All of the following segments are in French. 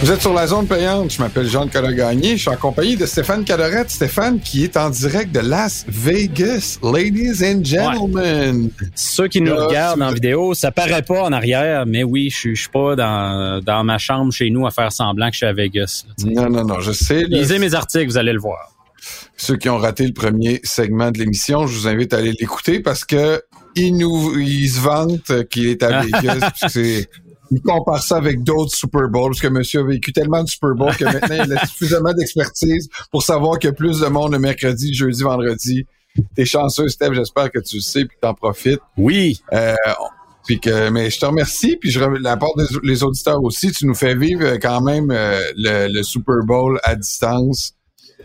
Vous êtes sur la zone payante. Je m'appelle Jean Gagné. Je suis en compagnie de Stéphane Cadorette. Stéphane qui est en direct de Las Vegas. Ladies and gentlemen. Ceux qui nous regardent en vidéo, ça paraît pas en arrière, mais oui, je, suis pas dans, dans ma chambre chez nous à faire semblant que je suis à Vegas. non, non, non, je sais. Lisez mes articles, vous allez le voir. Ceux qui ont raté le premier segment de l'émission, je vous invite à aller l'écouter parce que il nous, il se vante qu'il est à Vegas. Il compare ça avec d'autres Super Bowls, parce que monsieur a vécu tellement de Super Bowls que maintenant il a suffisamment d'expertise pour savoir qu'il y a plus de monde le mercredi, jeudi, vendredi. T'es chanceux, Steph, j'espère que tu le sais puis que t'en profites. Oui. Euh, puis que, mais je te remercie, puis je la part des auditeurs aussi, tu nous fais vivre quand même euh, le, le Super Bowl à distance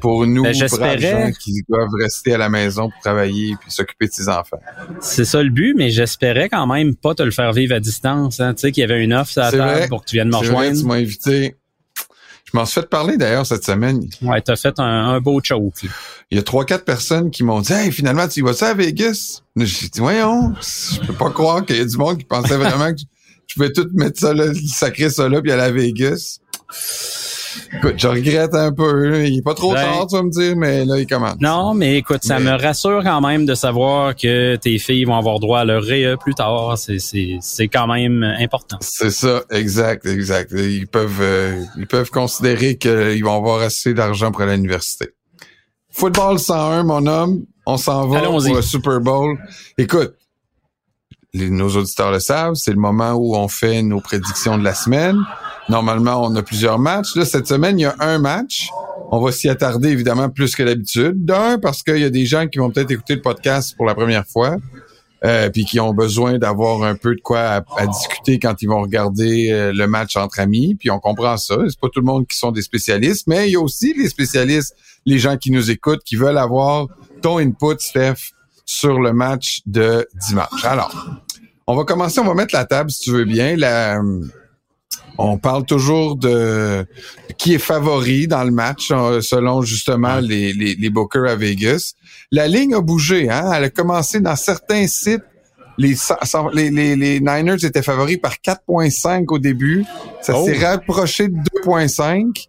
pour nous, ben, gens qui doivent rester à la maison pour travailler puis s'occuper de ses enfants. C'est ça le but, mais j'espérais quand même pas te le faire vivre à distance. Hein. Tu sais qu'il y avait une offre à la table pour que tu viennes me rejoindre. tu m'as invité. Je m'en suis fait parler d'ailleurs cette semaine. Ouais, t'as fait un, beau show. Il y a trois, quatre personnes qui m'ont dit Hey, finalement, tu y vas ça à Vegas? J'ai dit Voyons, je peux pas croire qu'il y a du monde qui pensait vraiment que je pouvais tout mettre ça là, sacrer ça là, puis aller à Vegas. Écoute, je regrette un peu. Il est pas trop ben, tard, tu vas me dire, mais là, il commence. Non, mais écoute, ça me rassure quand même de savoir que tes filles vont avoir droit à leur RE plus tard. C'est quand même important. C'est ça, exact, exact. Ils peuvent, euh, ils peuvent considérer qu'ils vont avoir assez d'argent pour l'université. Football 101, mon homme. On s'en va pour le Super Bowl. Écoute, nos auditeurs le savent, c'est le moment où on fait nos prédictions de la semaine. Normalement, on a plusieurs matchs. Là, cette semaine, il y a un match. On va s'y attarder évidemment plus que d'habitude. D'un, parce qu'il y a des gens qui vont peut-être écouter le podcast pour la première fois, euh, puis qui ont besoin d'avoir un peu de quoi à, discuter quand ils vont regarder euh, le match entre amis. Puis on comprend ça. C'est pas tout le monde qui sont des spécialistes, mais il y a aussi les spécialistes, les gens qui nous écoutent, qui veulent avoir ton input, Steph, sur le match de dimanche. Alors, on va commencer, on va mettre la table si tu veux bien. La, on parle toujours de qui est favori dans le match euh, selon justement les, les, les Bookers à Vegas. La ligne a bougé, hein? Elle a commencé dans certains sites. Les, les, les, Niners étaient favoris par 4.5 au début. Ça s'est oh. rapproché de 2.5.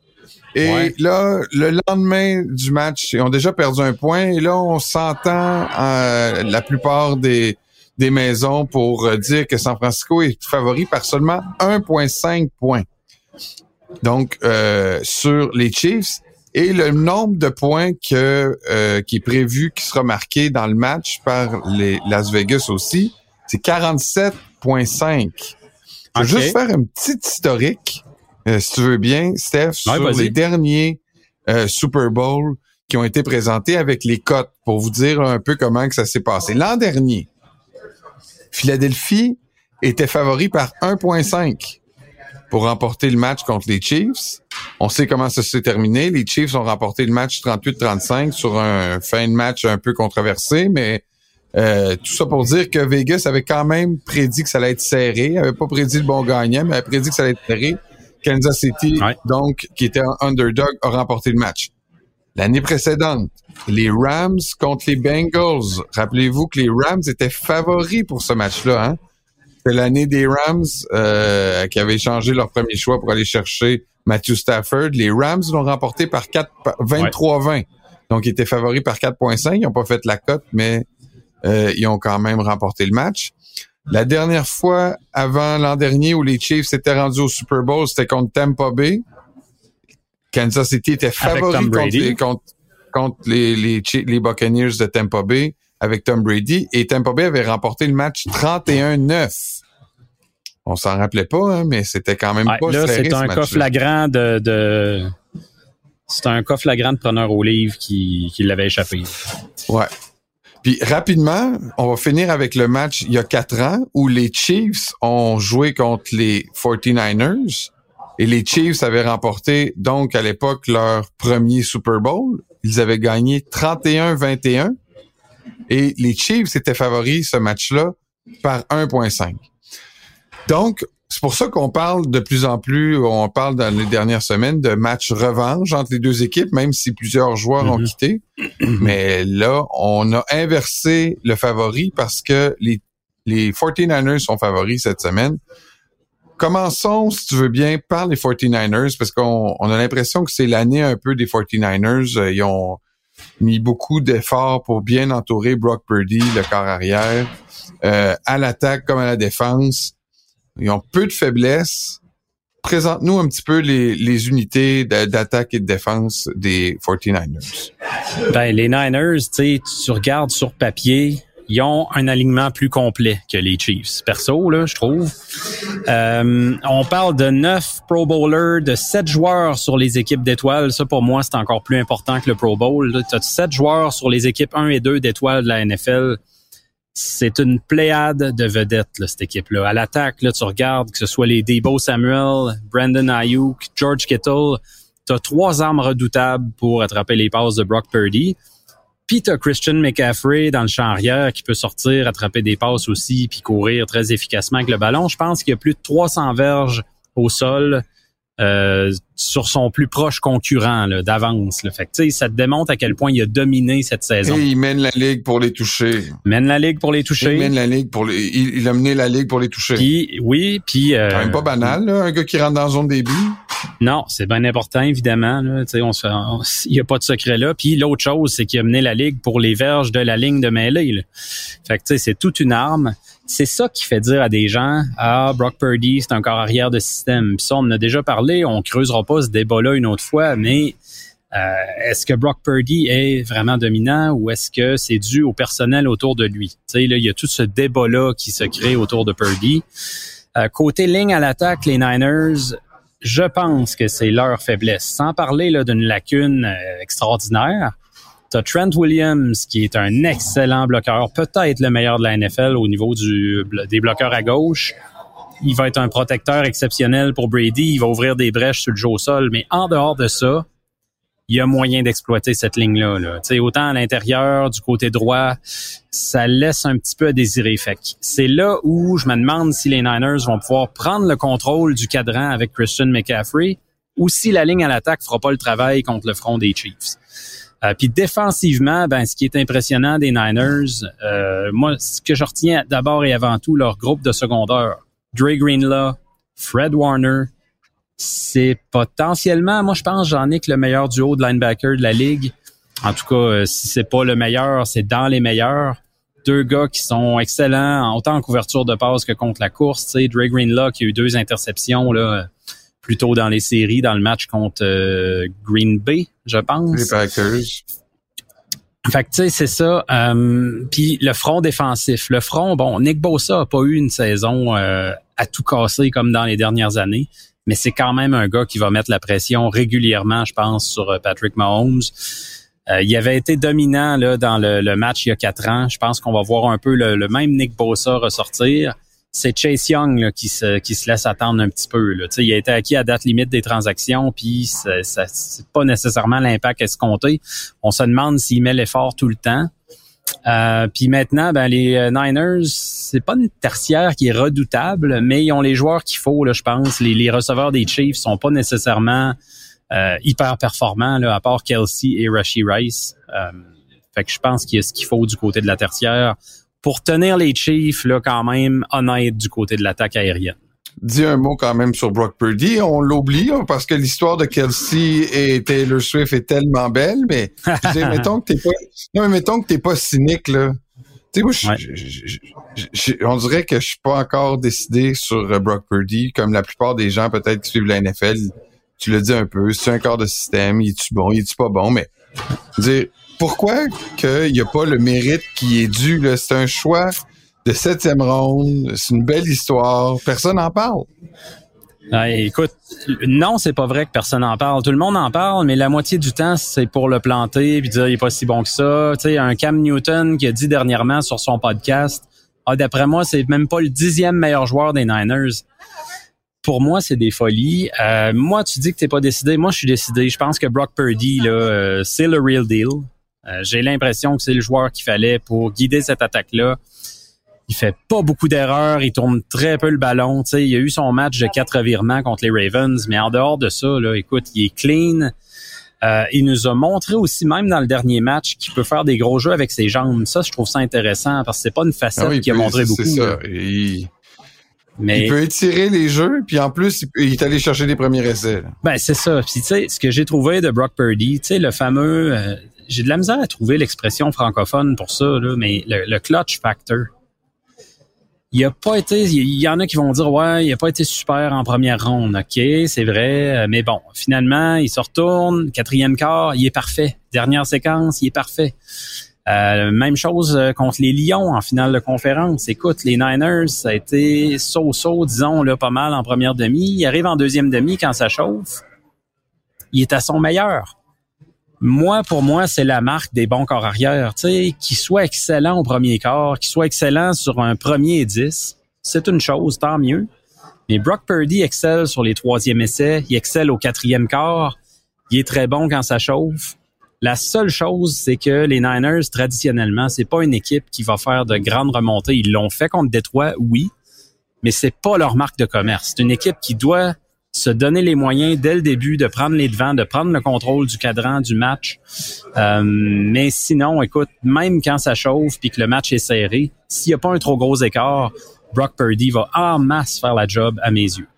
Et là, le lendemain du match, ils ont déjà perdu un point. Et là, on s'entend euh, la plupart des, des maisons pour euh, dire que San Francisco est favori par seulement 1,5 points. Donc, euh, sur les Chiefs. Et le nombre de points que euh, qui est prévu, qui sera marqué dans le match par les Las Vegas aussi, c'est 47,5. Je vais juste faire un petit historique, si tu veux bien, Steph, sur les derniers Super Bowl qui ont été présentés avec les cotes pour vous dire un peu comment que ça s'est passé. L'an dernier, Philadelphie était favori par 1.5 pour remporter le match contre les Chiefs. On sait comment ça s'est terminé. Les Chiefs ont remporté le match 38-35 sur un fin de match un peu controversé, mais euh, tout ça pour dire que Vegas avait quand même prédit que ça allait être serré. Il avait pas prédit le bon gagnant, mais avait prédit que ça allait être serré. Kansas City, donc, qui était un underdog, a remporté le match. L'année précédente, les Rams contre les Bengals. Rappelez-vous que les Rams étaient favoris pour ce match-là. Hein? C'est l'année des Rams euh, qui avaient changé leur premier choix pour aller chercher Matthew Stafford. Les Rams l'ont remporté par 4, 23-20. Donc, ils étaient favoris par 4.5. Ils n'ont pas fait la cote, mais euh, ils ont quand même remporté le match. La dernière fois, avant l'an dernier, où les Chiefs s'étaient rendus au Super Bowl, c'était contre Tampa Bay. Kansas City était favori contre, contre, les, les, les, Buccaneers de Tampa Bay avec Tom Brady et Tampa Bay avait remporté le match 31-9. On s'en rappelait pas, hein, mais c'était quand même pas là, c'est un cas flagrant de, de... c'est un cas flagrant de preneur au livre qui, qui l'avait échappé. Ouais. Puis rapidement, on va finir avec le match il y a quatre ans où les Chiefs ont joué contre les 49ers et les Chiefs avaient remporté donc à l'époque leur premier Super Bowl. Ils avaient gagné 31-21 et les Chiefs étaient favoris ce match-là par 1.5. Donc, c'est pour ça qu'on parle de plus en plus, on parle dans les dernières semaines de match revanche entre les deux équipes, même si plusieurs joueurs ont mm-hmm. quitté. Mais là, on a inversé le favori parce que les, les 49ers sont favoris cette semaine commençons, si tu veux bien, par les 49ers, parce qu'on a l'impression que c'est l'année un peu des 49ers. Euh, ils ont mis beaucoup d'efforts pour bien entourer Brock Purdy, le corps arrière, euh, à l'attaque comme à la défense. Ils ont peu de faiblesses. Présente-nous un petit peu les, les unités d'attaque et de défense des 49ers. Ben, les Niners, tu tu regardes sur papier, ils ont un alignement plus complet que les Chiefs. Perso, là, je trouve. Euh, on parle de neuf Pro Bowlers, de sept joueurs sur les équipes d'étoiles. Ça, pour moi, c'est encore plus important que le Pro Bowl. Tu as sept joueurs sur les équipes 1 et 2 d'étoiles de la NFL. C'est une pléiade de vedettes, là, cette équipe-là. À l'attaque, là, tu regardes que ce soit les Debo Samuel, Brandon Ayuk, George Kittle. Tu trois armes redoutables pour attraper les passes de Brock Purdy. T'as Christian McCaffrey dans le champ arrière qui peut sortir, attraper des passes aussi, puis courir très efficacement avec le ballon. Je pense qu'il y a plus de 300 verges au sol euh, sur son plus proche concurrent d'avance. Fait que, ça te démontre à quel point il a dominé cette saison. Et il mène la ligue pour les toucher. Mène la ligue pour les toucher. Il mène la ligue pour les, il, a mené la ligue pour les toucher. Puis, oui, puis... Euh, Quand même pas banal, là, un gars qui rentre dans la zone des buts. Non, c'est bien important, évidemment. Là. On il n'y a pas de secret là. Puis l'autre chose, c'est qu'il a mené la ligue pour les verges de la ligne de mêlée. Là. Fait que c'est toute une arme. C'est ça qui fait dire à des gens Ah, Brock Purdy, c'est un corps arrière de système. Puis ça, on en a déjà parlé, on creusera pas ce débat-là une autre fois, mais euh, est-ce que Brock Purdy est vraiment dominant ou est-ce que c'est dû au personnel autour de lui? sais, là, il y a tout ce débat-là qui se crée autour de Purdy. Euh, côté ligne à l'attaque, les Niners, je pense que c'est leur faiblesse. Sans parler d'une lacune euh, extraordinaire, Trent Williams, qui est un excellent bloqueur, peut-être le meilleur de la NFL au niveau des bloqueurs à gauche. Il va être un protecteur exceptionnel pour Brady. Il va ouvrir des brèches sur le jeu au sol. Mais en dehors de ça, il y a moyen d'exploiter cette ligne-là. Là. Autant à l'intérieur, du côté droit, ça laisse un petit peu à désirer. Fait c'est là où je me demande si les Niners vont pouvoir prendre le contrôle du cadran avec Christian McCaffrey ou si la ligne à l'attaque fera pas le travail contre le front des Chiefs. Euh, puis défensivement, ben ce qui est impressionnant des Niners, euh, moi ce que je retiens d'abord et avant tout leur groupe de secondaire, Dre Greenlaw, Fred Warner, c'est potentiellement, moi je pense j'en ai que le meilleur duo de linebacker de la ligue. En tout cas, euh, si c'est pas le meilleur, c'est dans les meilleurs. Deux gars qui sont excellents, autant en couverture de passe que contre la course. Tu sais, Dre Greenlaw qui a eu deux interceptions là, plus tôt dans les séries, dans le match contre euh, Green Bay, je pense. Les Packers. Fait que tu sais, c'est ça. Euh, Puis le front défensif. Le front, bon, Nick Bosa a pas eu une saison euh, à tout casser comme dans les dernières années, mais c'est quand même un gars qui va mettre la pression régulièrement, je pense, sur euh, Patrick Mahomes. il avait été dominant là, dans le, match il y a quatre ans. Je pense qu'on va voir un peu le, le même Nick Bosa ressortir c'est Chase Young qui, se, laisse attendre un petit peu. Là. Il a été acquis à date limite des transactions, puis ça, ça c'est pas nécessairement l'impact escompté. On se demande s'il met l'effort tout le temps. Euh, puis maintenant, ben, les euh, Niners, c'est pas une tertiaire qui est redoutable, mais ils ont les joueurs qu'il faut, je pense. Les, les receveurs des Chiefs sont pas nécessairement euh, hyper performants, là, à part Kelsey et Rashi Rice. Euh, fait que je pense qu'il y a ce qu'il faut du côté de la tertiaire pour tenir les Chiefs là quand même honnêtes du côté de l'attaque aérienne. Dis un mot quand même sur Brock Purdy. On l'oublie hein, parce que l'histoire de Kelsey et Taylor Swift est tellement belle, mais mettons que t'es pas, non, mais mettons que t'es pas cynique là. Tu sais, moi, on dirait que je suis pas encore décidé sur euh, Brock Purdy, comme la plupart des gens peut-être qui suivent la NFL. Tu le dis un peu, c'est un corps de système, il est-tu bon, il est-tu pas bon, mais dire pourquoi qu'il n'y a pas le mérite qui est dû? C'est un choix de septième ronde, c'est une belle histoire, personne n'en parle. écoute, non, c'est pas vrai que personne n'en parle. Tout le monde en parle, mais la moitié du temps, c'est pour le planter puis dire il est pas si bon que ça. Tu sais, un Cam Newton qui a dit dernièrement sur son podcast, ah, d'après moi, c'est même pas le dixième meilleur joueur des Niners. Pour moi, c'est des folies. Euh, moi, tu dis que t'es pas décidé. Moi, je suis décidé. Je pense que Brock Purdy, là, euh, c'est le real deal. Euh, j'ai l'impression que c'est le joueur qu'il fallait pour guider cette attaque-là. Il fait pas beaucoup d'erreurs, il tourne très peu le ballon. Il a eu son match de quatre revirements contre les Ravens, mais en dehors de ça, là, écoute, il est clean. Euh, il nous a montré aussi, même dans le dernier match, qu'il peut faire des gros jeux avec ses jambes. Ça, je trouve ça intéressant parce que c'est pas une facette ah qu'il a montré beaucoup. Ça. Mais, il peut étirer les jeux, puis en plus, il est allé chercher les premiers essais. Ben, c'est ça. Puis, tu sais, ce que j'ai trouvé de Brock Purdy, tu sais, le fameux... Euh, j'ai de la misère à trouver l'expression francophone pour ça, là, mais le, clutch factor. Il a pas été... Il y en a qui vont dire, ouais, il a pas été super en première ronde. OK, c'est vrai. Euh, mais bon, finalement, il se retourne. Quatrième quart, il est parfait. Dernière séquence, il est parfait. Euh, même chose euh, contre les Lions en finale de conférence. Écoute, les Niners, ça a été so-so, disons, là, pas mal en première demi. Il arrive en deuxième demi quand ça chauffe. Il est à son meilleur. Moi, pour moi, c'est la marque des bons corps arrière. Tu sais, qu'il soit excellent au premier quart, qu'il soit excellent sur un premier et dix, c'est une chose, tant mieux. Mais Brock Purdy excelle sur les troisièmes essais, il excelle au quatrième quart, il est très bon quand ça chauffe. La seule chose, c'est que les Niners, traditionnellement, c'est pas une équipe qui va faire de grandes remontées. Ils l'ont fait contre Détroit, oui, mais c'est pas leur marque de commerce. C'est une équipe qui doit se donner les moyens dès le début de prendre les devants, de prendre le contrôle du cadran du match. Euh, mais sinon, écoute, même quand ça chauffe puis que le match est serré, s'il n'y a pas un trop gros écart, Brock Purdy va en masse faire la job à mes yeux.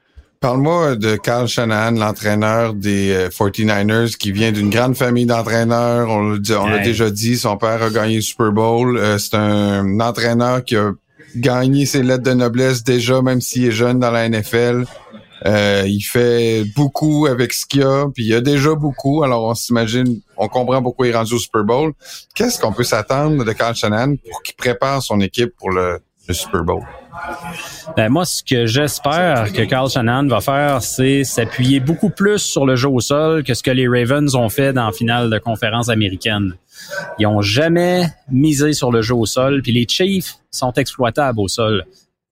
Parle-moi de Carl Shanahan, l'entraîneur des 49ers, euh, qui vient d'une grande famille d'entraîneurs. On l'a déjà dit, son père a gagné le Super Bowl. Euh, c'est un entraîneur qui a gagné ses lettres de noblesse déjà, même s'il est jeune dans la NFL. Euh, il fait beaucoup avec ce qu'il a, puis il y a déjà beaucoup. Alors on s'imagine, on comprend pourquoi il est rendu au Super Bowl. Qu'est-ce qu'on peut s'attendre de Carl Shanahan pour qu'il prépare son équipe pour le Super Bowl? Ben, moi, ce que j'espère que Carl Shanahan va faire, c'est s'appuyer beaucoup plus sur le jeu au sol que ce que les Ravens ont fait dans la finale de conférence américaine. Ils ont jamais misé sur le jeu au sol, puis les Chiefs sont exploitables au sol.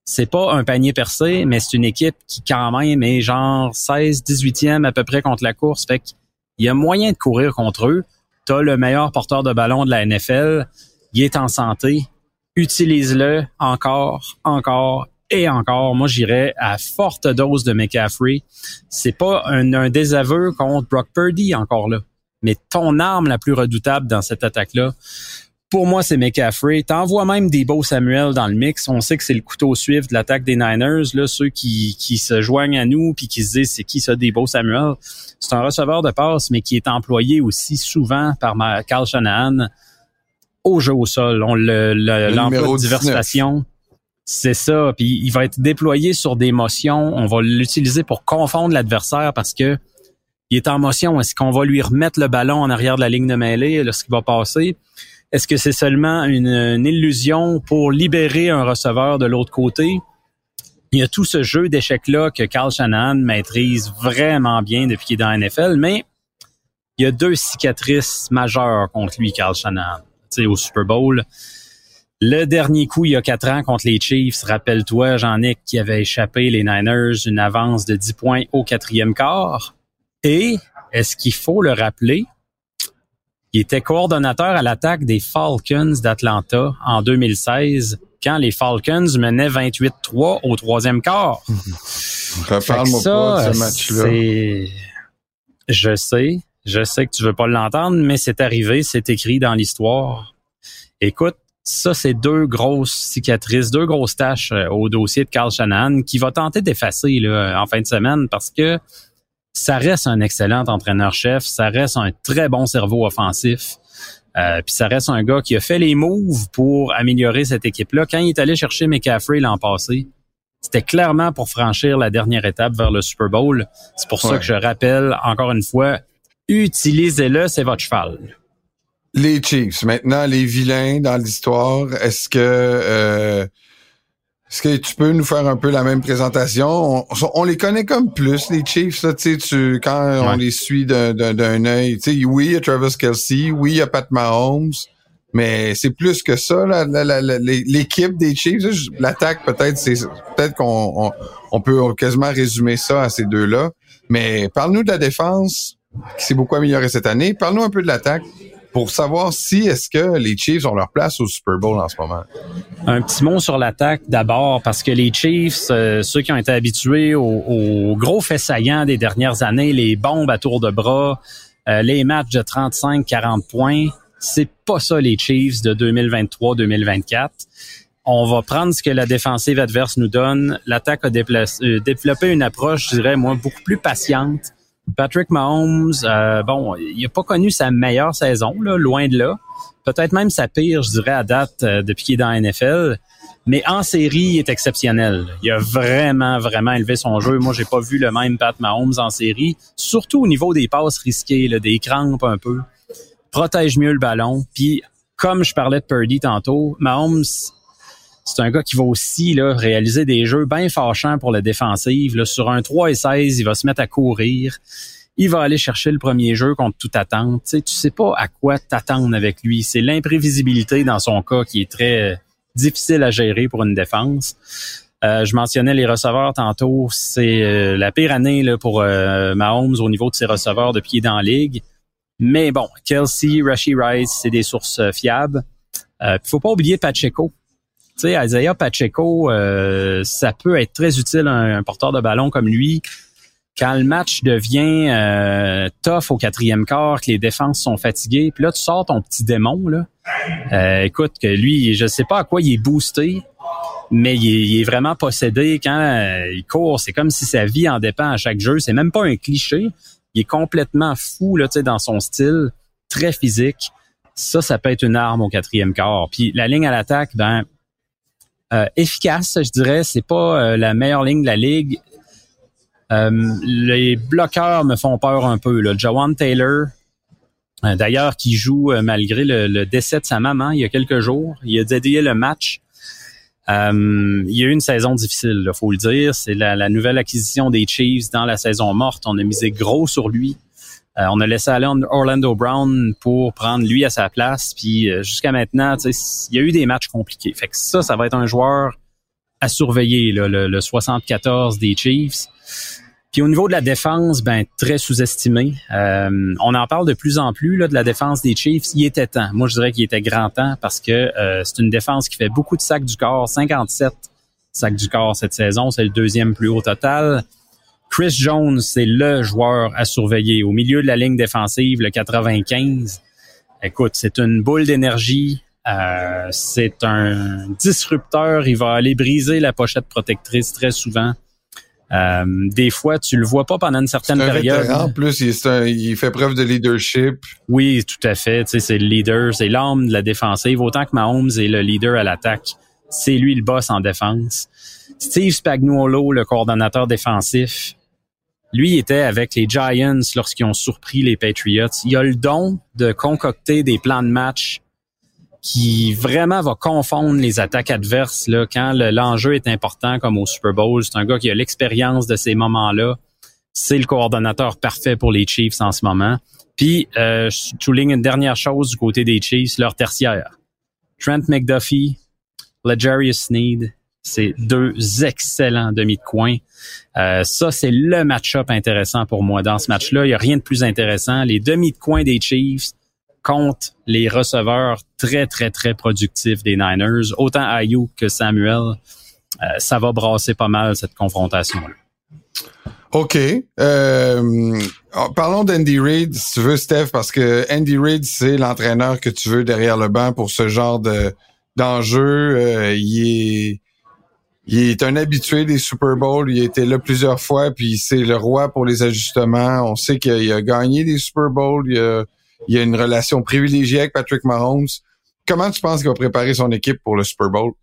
C'est pas un panier percé, mais c'est une équipe qui quand même est genre 16, 18e à peu près contre la course. Fait qu'il y a moyen de courir contre eux. T'as le meilleur porteur de ballon de la NFL. Il est en santé utilise-le encore, encore et encore. Moi, j'irais à forte dose de McCaffrey. C'est pas un, désaveu contre Brock Purdy encore là. Mais ton arme la plus redoutable dans cette attaque-là, pour moi, c'est McCaffrey. T'envoies même des beaux Samuel dans le mix. On sait que c'est le couteau suif de l'attaque des Niners, là, ceux qui, qui se joignent à nous puis qui se disent c'est qui ça des beaux Samuel. C'est un receveur de passe, mais qui est employé aussi souvent par Carl Shanahan au jeu au sol. On le, l'emploi de diversification. C'est ça. Puis il va être déployé sur des motions. On va l'utiliser pour confondre l'adversaire parce que il est en motion. Est-ce qu'on va lui remettre le ballon en arrière de la ligne de mêlée lorsqu'il va passer? Est-ce que c'est seulement une, illusion pour libérer un receveur de l'autre côté? Il y a tout ce jeu d'échecs-là que Carl Shanahan maîtrise vraiment bien depuis qu'il est dans la NFL, mais il y a deux cicatrices majeures contre lui, Carl Shanahan au Super Bowl. Le dernier coup, il y a quatre ans contre les Chiefs, rappelle-toi, Jean-Nic, qui avait échappé les Niners une avance de 10 points au quatrième quart. Et, est-ce qu'il faut le rappeler, il était coordonnateur à l'attaque des Falcons d'Atlanta en 2016 quand les Falcons menaient 28-3 au troisième quart. Reparle-moi pas de ce match-là. Je sais, je sais que tu veux pas l'entendre, mais c'est arrivé, c'est écrit dans l'histoire. Écoute, ça, c'est deux grosses cicatrices, deux grosses taches euh, au dossier de Carl Shanahan qui va tenter d'effacer en fin de semaine parce que ça reste un excellent entraîneur-chef, ça reste un très bon cerveau offensif. Euh, puis ça reste un gars qui a fait les moves pour améliorer cette équipe-là. Quand il est allé chercher McCaffrey l'an passé, c'était clairement pour franchir la dernière étape vers le Super Bowl. C'est pour ça que je rappelle encore une fois, utilisez-le, c'est votre cheval. Les Chiefs, maintenant les vilains dans l'histoire, est-ce que euh, est-ce que tu peux nous faire un peu la même présentation? On, les connaît comme plus, les Chiefs, là, tu quand on les suit d'un œil. Oui, il y a Travis Kelsey, oui, il y a Pat Mahomes, mais c'est plus que ça, l'équipe des Chiefs. L'attaque, peut-être, c'est peut-être qu'on on, peut quasiment résumer ça à ces deux-là. Mais parle-nous de la défense qui s'est beaucoup améliorée cette année. Parle-nous un peu de l'attaque pour savoir si est-ce que les Chiefs ont leur place au Super Bowl en ce moment. Un petit mot sur l'attaque d'abord, parce que les Chiefs, euh, ceux qui ont été habitués aux, gros faits des dernières années, les bombes à tour de bras, euh, les matchs de 35-40 points, c'est pas ça les Chiefs de 2023-2024. on va prendre ce que la défensive adverse nous donne. L'attaque a euh, développé une approche, je dirais, beaucoup plus patiente. Patrick Mahomes, euh, bon, il n'a pas connu sa meilleure saison, là, loin de là. Peut-être même sa pire, je dirais, à date euh, depuis qu'il est dans la NFL. Mais en série, il est exceptionnel. Il a vraiment, vraiment élevé son jeu. Moi, j'ai pas vu le même Pat Mahomes en série, surtout au niveau des passes risquées, là, des crampes un peu. Protège mieux le ballon. Puis, comme je parlais de Purdy tantôt, Mahomes, c'est un gars qui va aussi là, réaliser des jeux bien fâchants pour la défensive. Là, sur un 3 et 16, il va se mettre à courir. Il va aller chercher le premier jeu contre toute attente. Tu sais, tu sais pas à quoi t'attendre avec lui. C'est l'imprévisibilité dans son cas qui est très euh, difficile à gérer pour une défense. Euh, je mentionnais les receveurs tantôt. C'est euh, la pire année là, pour Mahomes au niveau de ses receveurs depuis qu'il est dans la ligue. Mais bon, Kelsey, Rashi Rice, c'est des sources fiables. Il faut pas oublier Pacheco. Tu sais, Isaiah Pacheco, euh, ça peut être très utile un, un, porteur de ballon comme lui. Quand le match devient euh, tough au quatrième quart, que les défenses sont fatiguées, puis là tu sors ton petit démon là. Euh, écoute que lui, je sais pas à quoi il est boosté, mais il est, vraiment possédé quand il court. C'est comme si sa vie en dépend à chaque jeu. C'est même pas un cliché. Il est complètement fou là, dans son style, très physique. Ça, ça peut être une arme au quatrième quart. Puis la ligne à l'attaque, ben euh, efficace, je dirais. C'est pas euh, la meilleure ligne de la ligue. Euh, les bloqueurs me font peur un peu. Là. Jawan Taylor, d'ailleurs, qui joue malgré le, décès de sa maman il y a quelques jours. Il a dédié le match. il y a eu une saison difficile, il faut le dire. C'est la, la, nouvelle acquisition des Chiefs dans la saison morte. On a misé gros sur lui. Euh, on a laissé aller Orlando Brown pour prendre lui à sa place. Puis euh, jusqu'à maintenant, il y a eu des matchs compliqués. Fait que ça, ça va être un joueur à surveiller, le, 74 des Chiefs. Puis au niveau de la défense, ben très sous-estimé. Euh, on en parle de plus en plus là, de la défense des Chiefs. Il était temps. Moi, je dirais qu'il était grand temps parce que c'est une défense qui fait beaucoup de sacs du corps, 57 sacs du corps cette saison. C'est le deuxième plus haut total. Chris Jones, c'est le joueur à surveiller. Au milieu de la ligne défensive, le 95. Écoute, c'est une boule d'énergie. Euh, c'est un disrupteur. Il va aller briser la pochette protectrice très souvent. Euh, des fois, tu le vois pas pendant une certaine un période. En plus, il, fait preuve de leadership. Oui, tout à fait. Tu sais, c'est le leader, c'est l'âme de la défensive. Autant que Mahomes est le leader à l'attaque, c'est lui le boss en défense. Steve Spagnuolo, le coordonnateur défensif, lui était avec les Giants lorsqu'ils ont surpris les Patriots. Il a le don de concocter des plans de match qui vraiment va confondre les attaques adverses là, quand l'enjeu est important comme au Super Bowl. C'est un gars qui a l'expérience de ces moments-là. C'est le coordonnateur parfait pour les Chiefs en ce moment. Puis, euh, je souligne une dernière chose du côté des Chiefs, leur tertiaire. Trent McDuffie, Legarius Sneed, c'est deux excellents demi de coin. Euh, ça, c'est le match-up intéressant pour moi dans ce match-là. Il n'y a rien de plus intéressant. Les demi de coin des Chiefs contre les receveurs très, très, très productifs des Niners. Autant Ayuk que Samuel. Euh, ça va brasser pas mal cette confrontation-là. OK. Euh, parlons d'Andy Reid, si tu veux, Steph, parce que Andy Reid, c'est l'entraîneur que tu veux derrière le banc pour ce genre de d'enjeu. il est il est un habitué des Super Bowls. Il a été là plusieurs fois, puis c'est le roi pour les ajustements. On sait qu'il a gagné des Super Bowls. Il a, il a une relation privilégiée avec Patrick Mahomes. Comment tu penses qu'il va préparer son équipe pour le Super Bowl?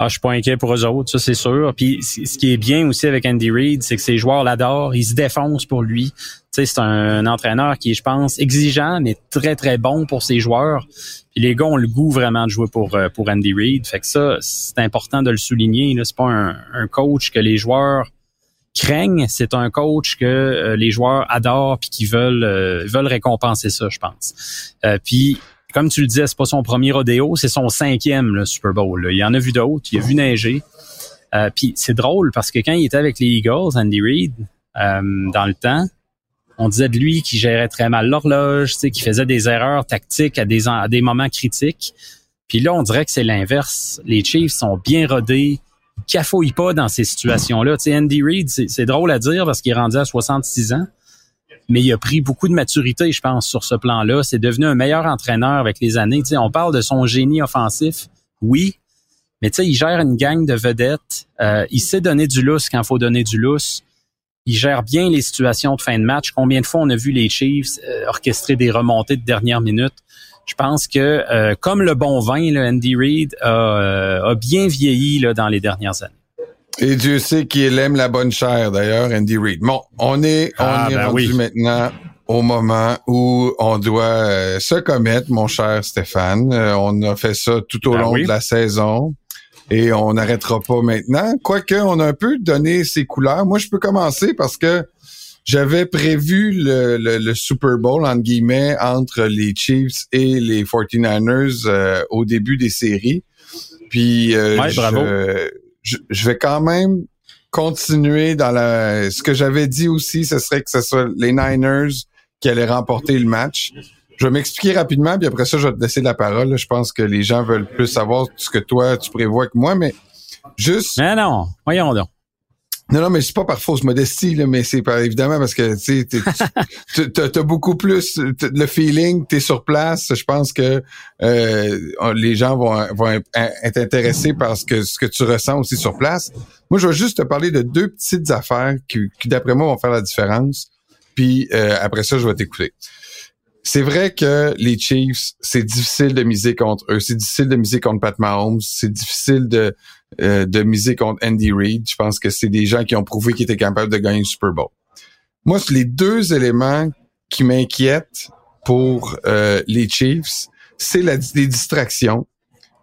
Ah, je suis pas inquiet pour eux autres, ça c'est sûr. Puis ce qui est bien aussi avec Andy Reid, c'est que ses joueurs l'adorent, ils se défoncent pour lui. Tu sais, c'est un, entraîneur qui est, je pense, exigeant, mais très très bon pour ses joueurs. Puis les gars ont le goût vraiment de jouer pour euh, pour Andy Reid. Fait que ça, c'est important de le souligner. C'est pas un, coach que les joueurs craignent, c'est un coach que euh, les joueurs adorent puis qui veulent euh, veulent récompenser ça, je pense. puis comme tu le disais, c'est pas son premier rodéo, c'est son cinquième le Super Bowl. Il en a vu d'autres, il a vu neiger. Euh, puis c'est drôle parce que quand il était avec les Eagles, Andy Reid, euh, dans le temps, on disait de lui qu'il gérait très mal l'horloge, qu'il faisait des erreurs tactiques à des, à des moments critiques. Puis là, on dirait que c'est l'inverse. Les Chiefs sont bien rodés, ils cafouillent pas dans ces situations-là. Andy Reid, c'est drôle à dire parce qu'il est rendu à 66 ans mais il a pris beaucoup de maturité, je pense, sur ce plan-là. C'est devenu un meilleur entraîneur avec les années. On parle de son génie offensif, oui, Mais tu sais, il gère une gang de vedettes. Euh, il sait donner du lousse quand il faut donner du lousse. Il gère bien les situations de fin de match. Combien de fois on a vu les Chiefs euh, orchestrer des remontées de dernière minute? Je pense que, euh, comme le bon vin, là, Andy Reid a, bien vieilli là, dans les dernières années. Et Dieu sait qu'il aime la bonne chair, d'ailleurs, Andy Reid. Bon, on est, on ah, est ben rendu maintenant au moment où on doit se commettre, mon cher Stéphane. on a fait ça tout au ben long de la saison et on n'arrêtera pas maintenant. Quoique, on a un peu donné ses couleurs. Moi, je peux commencer parce que j'avais prévu le, Super Bowl, entre guillemets, entre les Chiefs et les 49ers euh, au début des séries. Puis, euh, je, Je, vais quand même continuer dans la... Ce que j'avais dit aussi, ce serait que ce soit les Niners qui allaient remporter le match. Je vais m'expliquer rapidement, puis après ça, je vais te laisser la parole. Je pense que les gens veulent plus savoir ce que toi, tu prévois que moi, mais juste... Mais non, voyons donc. Non, non, mais c'est pas par fausse modestie, là, mais c'est évidemment parce que tu as, beaucoup plus le feeling, tu es sur place. Je pense que euh, les gens vont, vont être intéressés par ce que, ce que tu ressens aussi sur place. Moi, je vais juste te parler de deux petites affaires qui, qui d'après moi, vont faire la différence. Puis euh, après ça, je vais t'écouter c'est vrai que les Chiefs, c'est difficile de miser contre eux. C'est difficile de miser contre Pat Mahomes. C'est difficile de, euh, de miser contre Andy Reid. Je pense que c'est des gens qui ont prouvé qu'ils étaient capables de gagner le Super Bowl. Moi, les deux éléments qui m'inquiètent pour euh, les Chiefs, c'est la, les distractions.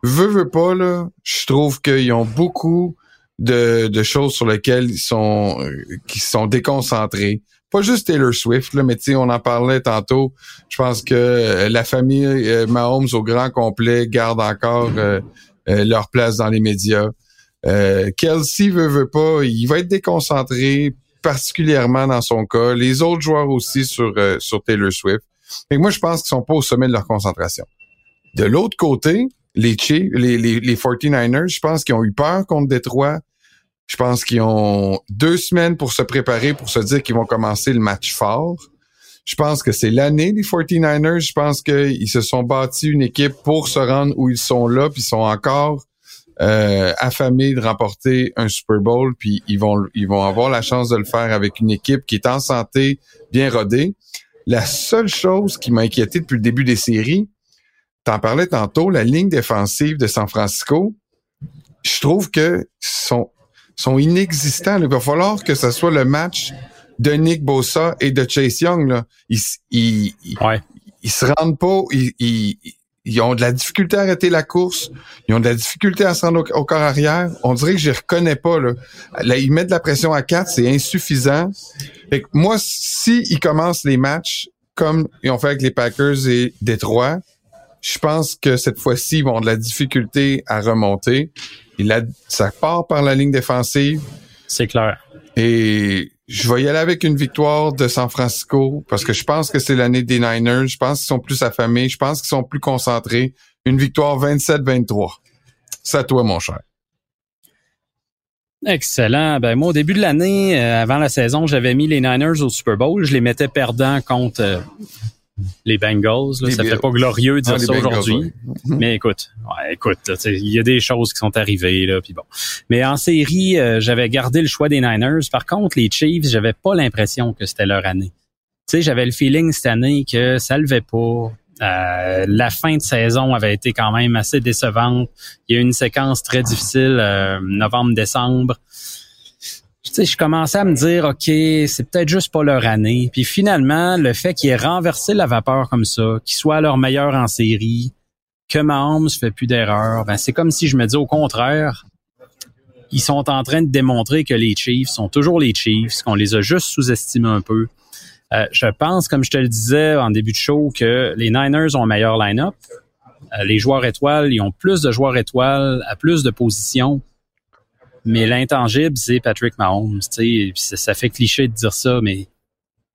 Veux, veux pas, là, je trouve qu'ils ont beaucoup de, de, choses sur lesquelles ils sont, euh, qui sont déconcentrés pas juste Taylor Swift, là, mais on en parlait tantôt. Je pense que euh, la famille euh, Mahomes au grand complet garde encore euh, leur place dans les médias. Kelsey veut, veut pas, il va être déconcentré, particulièrement dans son cas. Les autres joueurs aussi sur, sur Taylor Swift. Et moi, je pense qu'ils sont pas au sommet de leur concentration. De l'autre côté, les, les, les, les 49ers, je pense qu'ils ont eu peur contre Détroit. Je pense qu'ils ont deux semaines pour se préparer, pour se dire qu'ils vont commencer le match fort. Je pense que c'est l'année des 49ers. Je pense qu'ils se sont bâtis une équipe pour se rendre où ils sont là, puis ils sont encore euh, affamés de remporter un Super Bowl, puis ils vont ils vont avoir la chance de le faire avec une équipe qui est en santé, bien rodée. La seule chose qui m'a inquiété depuis le début des séries, t'en parlais tantôt, la ligne défensive de San Francisco. Je trouve que sont sont inexistants. Il va falloir que ce soit le match de Nick Bosa et de Chase Young. Là. Ils, ils, ils, se rendent pas, ils, ils, ont de la difficulté à arrêter la course, ils ont de la difficulté à se rendre au, corps arrière. On dirait que je les reconnais pas. Là. là ils mettent de la pression à quatre, c'est insuffisant. Fait que moi, si ils commencent les matchs comme ils ont fait avec les Packers et Détroit, je pense que cette fois-ci, ils vont avoir de la difficulté à remonter. Il a, ça part par la ligne défensive. C'est clair. Et je vais y aller avec une victoire de San Francisco parce que je pense que c'est l'année des Niners. Je pense qu'ils sont plus affamés. Je pense qu'ils sont plus concentrés. Une victoire 27-23. C'est à toi, mon cher. Excellent. Ben moi, au début de l'année, euh, avant la saison, j'avais mis les Niners au Super Bowl. Je les mettais perdants contre euh, les Bengals. Là, ça fait pas glorieux de dire ça aujourd'hui. Mais écoute, ouais, écoute, il y a des choses qui sont arrivées là, puis bon. Mais en série, euh, j'avais gardé le choix des Niners. Par contre, les Chiefs, j'avais pas l'impression que c'était leur année. Tu sais, j'avais le feeling cette année que ça levait pas. Euh, la fin de saison avait été quand même assez décevante. Il y a eu une séquence très difficile, euh, novembre-décembre sais, je commençais à me dire, OK, c'est peut-être juste pas leur année. Puis finalement, le fait qu'ils aient renversé la vapeur comme ça, qu'ils soient leur meilleur en série, que Mahomes fait plus d'erreurs, ben c'est comme si je me dis au contraire, ils sont en train de démontrer que les Chiefs sont toujours les Chiefs, qu'on les a juste sous-estimés un peu. Euh, je pense, comme je te le disais en début de show, que les Niners ont un meilleur line-up. Euh, les joueurs étoiles, ils ont plus de joueurs étoiles à plus de positions. Mais l'intangible, c'est Patrick Mahomes. Ça, ça fait cliché de dire ça, mais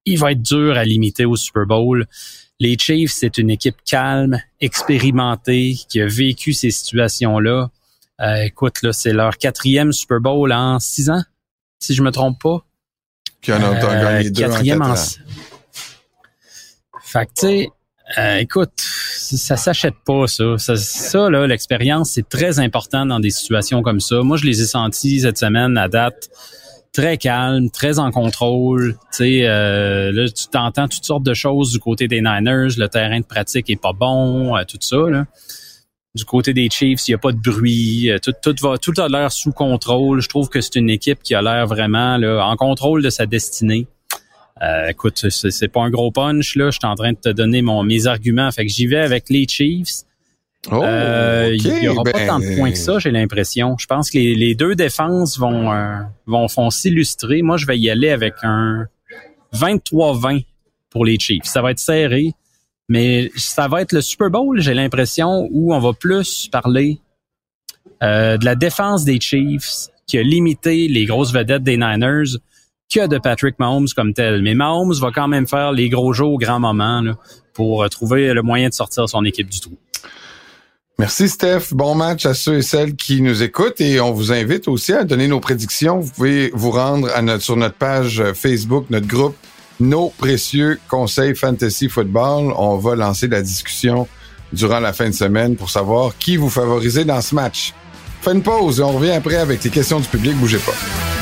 il va être dur à limiter au Super Bowl. Les Chiefs, c'est une équipe calme, expérimentée, qui a vécu ces situations-là. Euh, écoute, là, c'est leur quatrième Super Bowl en six ans, si je me trompe pas. Qui en a euh, gagné deux quatrième en, en Fait que, tu sais, Euh, écoute, ça s'achète pas ça. Ça, là, l'expérience, c'est très important dans des situations comme ça. Moi, je les ai sentis cette semaine à date très calme, très en contrôle. Tu sais, euh, là, tu t'entends toutes sortes de choses du côté des Niners. Le terrain de pratique est pas bon, euh, tout ça. Du côté des Chiefs, il n'y a pas de bruit. Tout, tout, va, tout a l'air sous contrôle. Je trouve que c'est une équipe qui a l'air vraiment là, en contrôle de sa destinée. Euh, écoute, c'est pas un gros punch, là. Je suis en train de te donner mon, mes arguments. Fait que j'y vais avec les Chiefs. Oh, euh, Il n'y aura pas ben, tant de points que ça, j'ai l'impression. Je pense que les, deux défenses vont, euh, vont, vont s'illustrer. Moi, je vais y aller avec un 23-20 pour les Chiefs. Ça va être serré, mais ça va être le Super Bowl, j'ai l'impression, où on va plus parler de la défense des Chiefs qui a limité les grosses vedettes des Niners que de Patrick Mahomes comme tel. Mais Mahomes va quand même faire les gros jours au grand moment pour euh, trouver le moyen de sortir son équipe du trou. Merci Steph. Bon match à ceux et celles qui nous écoutent et on vous invite aussi à donner nos prédictions. Vous pouvez vous rendre sur notre page Facebook, notre groupe Nos précieux conseils fantasy football. On va lancer la discussion durant la fin de semaine pour savoir qui vous favorisez dans ce match. Faites une pause et on revient après avec les questions du public. Bougez pas.